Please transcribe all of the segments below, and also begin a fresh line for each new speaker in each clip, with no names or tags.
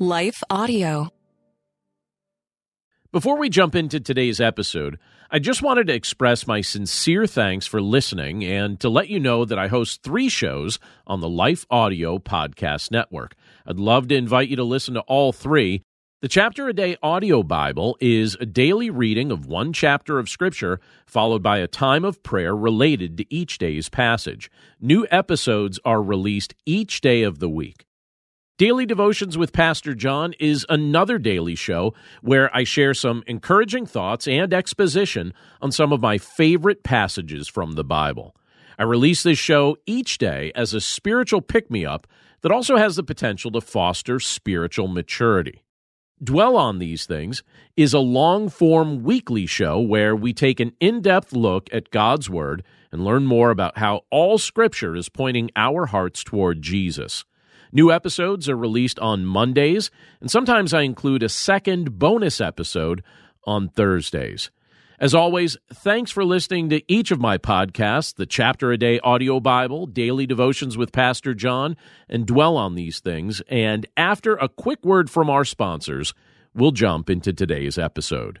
Life Audio.
Before we jump into today's episode, I just wanted to express my sincere thanks for listening and to let you know that I host three shows on the Life Audio Podcast Network. I'd love to invite you to listen to all three. The Chapter a Day Audio Bible is a daily reading of one chapter of Scripture, followed by a time of prayer related to each day's passage. New episodes are released each day of the week. Daily Devotions with Pastor John is another daily show where I share some encouraging thoughts and exposition on some of my favorite passages from the Bible. I release this show each day as a spiritual pick me up that also has the potential to foster spiritual maturity. Dwell on These Things is a long form weekly show where we take an in depth look at God's Word and learn more about how all Scripture is pointing our hearts toward Jesus. New episodes are released on Mondays, and sometimes I include a second bonus episode on Thursdays. As always, thanks for listening to each of my podcasts the Chapter a Day Audio Bible, Daily Devotions with Pastor John, and Dwell on These Things. And after a quick word from our sponsors, we'll jump into today's episode.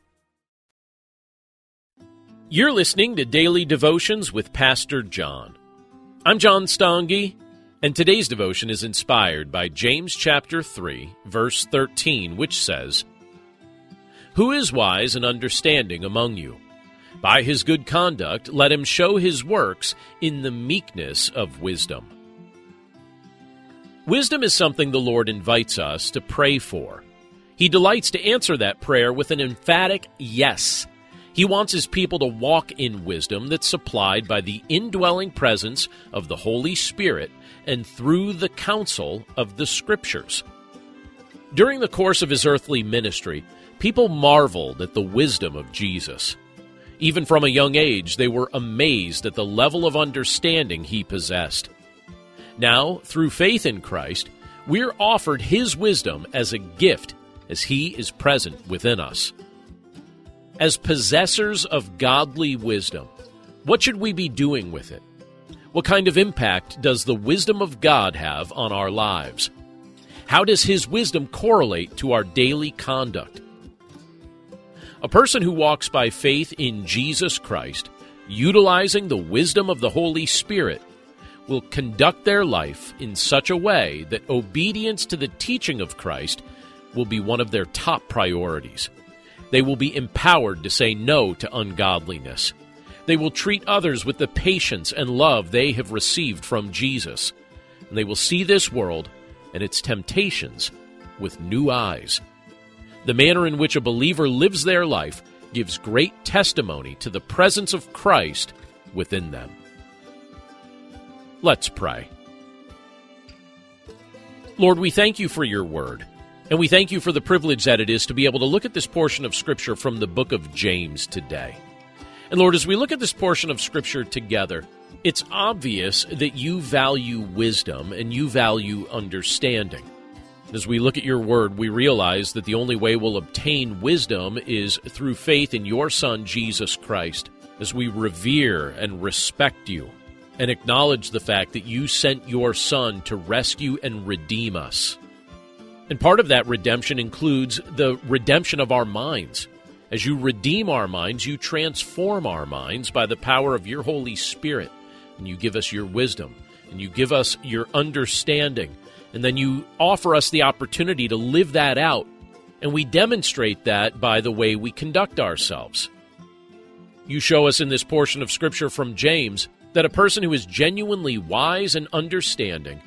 You're listening to Daily Devotions with Pastor John. I'm John Stange, and today's devotion is inspired by James chapter 3, verse 13, which says, Who is wise and understanding among you? By his good conduct, let him show his works in the meekness of wisdom. Wisdom is something the Lord invites us to pray for. He delights to answer that prayer with an emphatic yes he wants his people to walk in wisdom that's supplied by the indwelling presence of the Holy Spirit and through the counsel of the Scriptures. During the course of his earthly ministry, people marveled at the wisdom of Jesus. Even from a young age, they were amazed at the level of understanding he possessed. Now, through faith in Christ, we're offered his wisdom as a gift as he is present within us. As possessors of godly wisdom, what should we be doing with it? What kind of impact does the wisdom of God have on our lives? How does His wisdom correlate to our daily conduct? A person who walks by faith in Jesus Christ, utilizing the wisdom of the Holy Spirit, will conduct their life in such a way that obedience to the teaching of Christ will be one of their top priorities. They will be empowered to say no to ungodliness. They will treat others with the patience and love they have received from Jesus. And they will see this world and its temptations with new eyes. The manner in which a believer lives their life gives great testimony to the presence of Christ within them. Let's pray. Lord, we thank you for your word. And we thank you for the privilege that it is to be able to look at this portion of Scripture from the book of James today. And Lord, as we look at this portion of Scripture together, it's obvious that you value wisdom and you value understanding. As we look at your word, we realize that the only way we'll obtain wisdom is through faith in your Son, Jesus Christ, as we revere and respect you and acknowledge the fact that you sent your Son to rescue and redeem us. And part of that redemption includes the redemption of our minds. As you redeem our minds, you transform our minds by the power of your Holy Spirit, and you give us your wisdom, and you give us your understanding and then you offer us the opportunity to live that out. And we demonstrate that by the way we conduct ourselves. You show us in this portion of Scripture from James that a person who is genuinely wise and understanding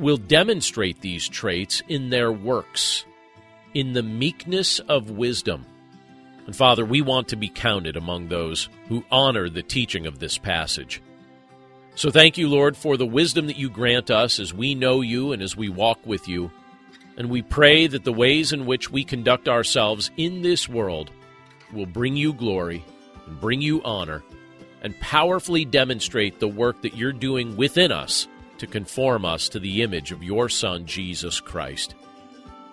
will demonstrate these traits in their works, in the meekness of wisdom. And Father, we want to be counted among those who honor the teaching of this passage. So thank you, Lord, for the wisdom that you grant us as we know you and as we walk with you. And we pray that the ways in which we conduct ourselves in this world will bring you glory and bring you honor and powerfully demonstrate the work that you're doing within us to conform us to the image of your Son, Jesus Christ.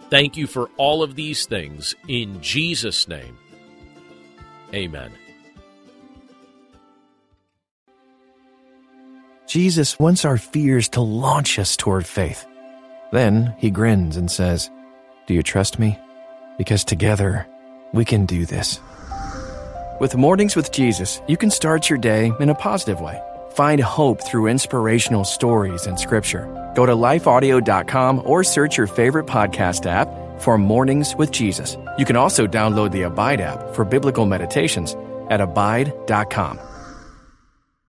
Thank you for all of these things in Jesus' name. Amen.
Jesus wants our fears to launch us toward faith. Then he grins and says, Do you trust me? Because together we can do this. With Mornings with Jesus, you can start your day in a positive way. Find hope through inspirational stories and scripture. Go to lifeaudio.com or search your favorite podcast app for Mornings with Jesus. You can also download the Abide app for biblical meditations at abide.com.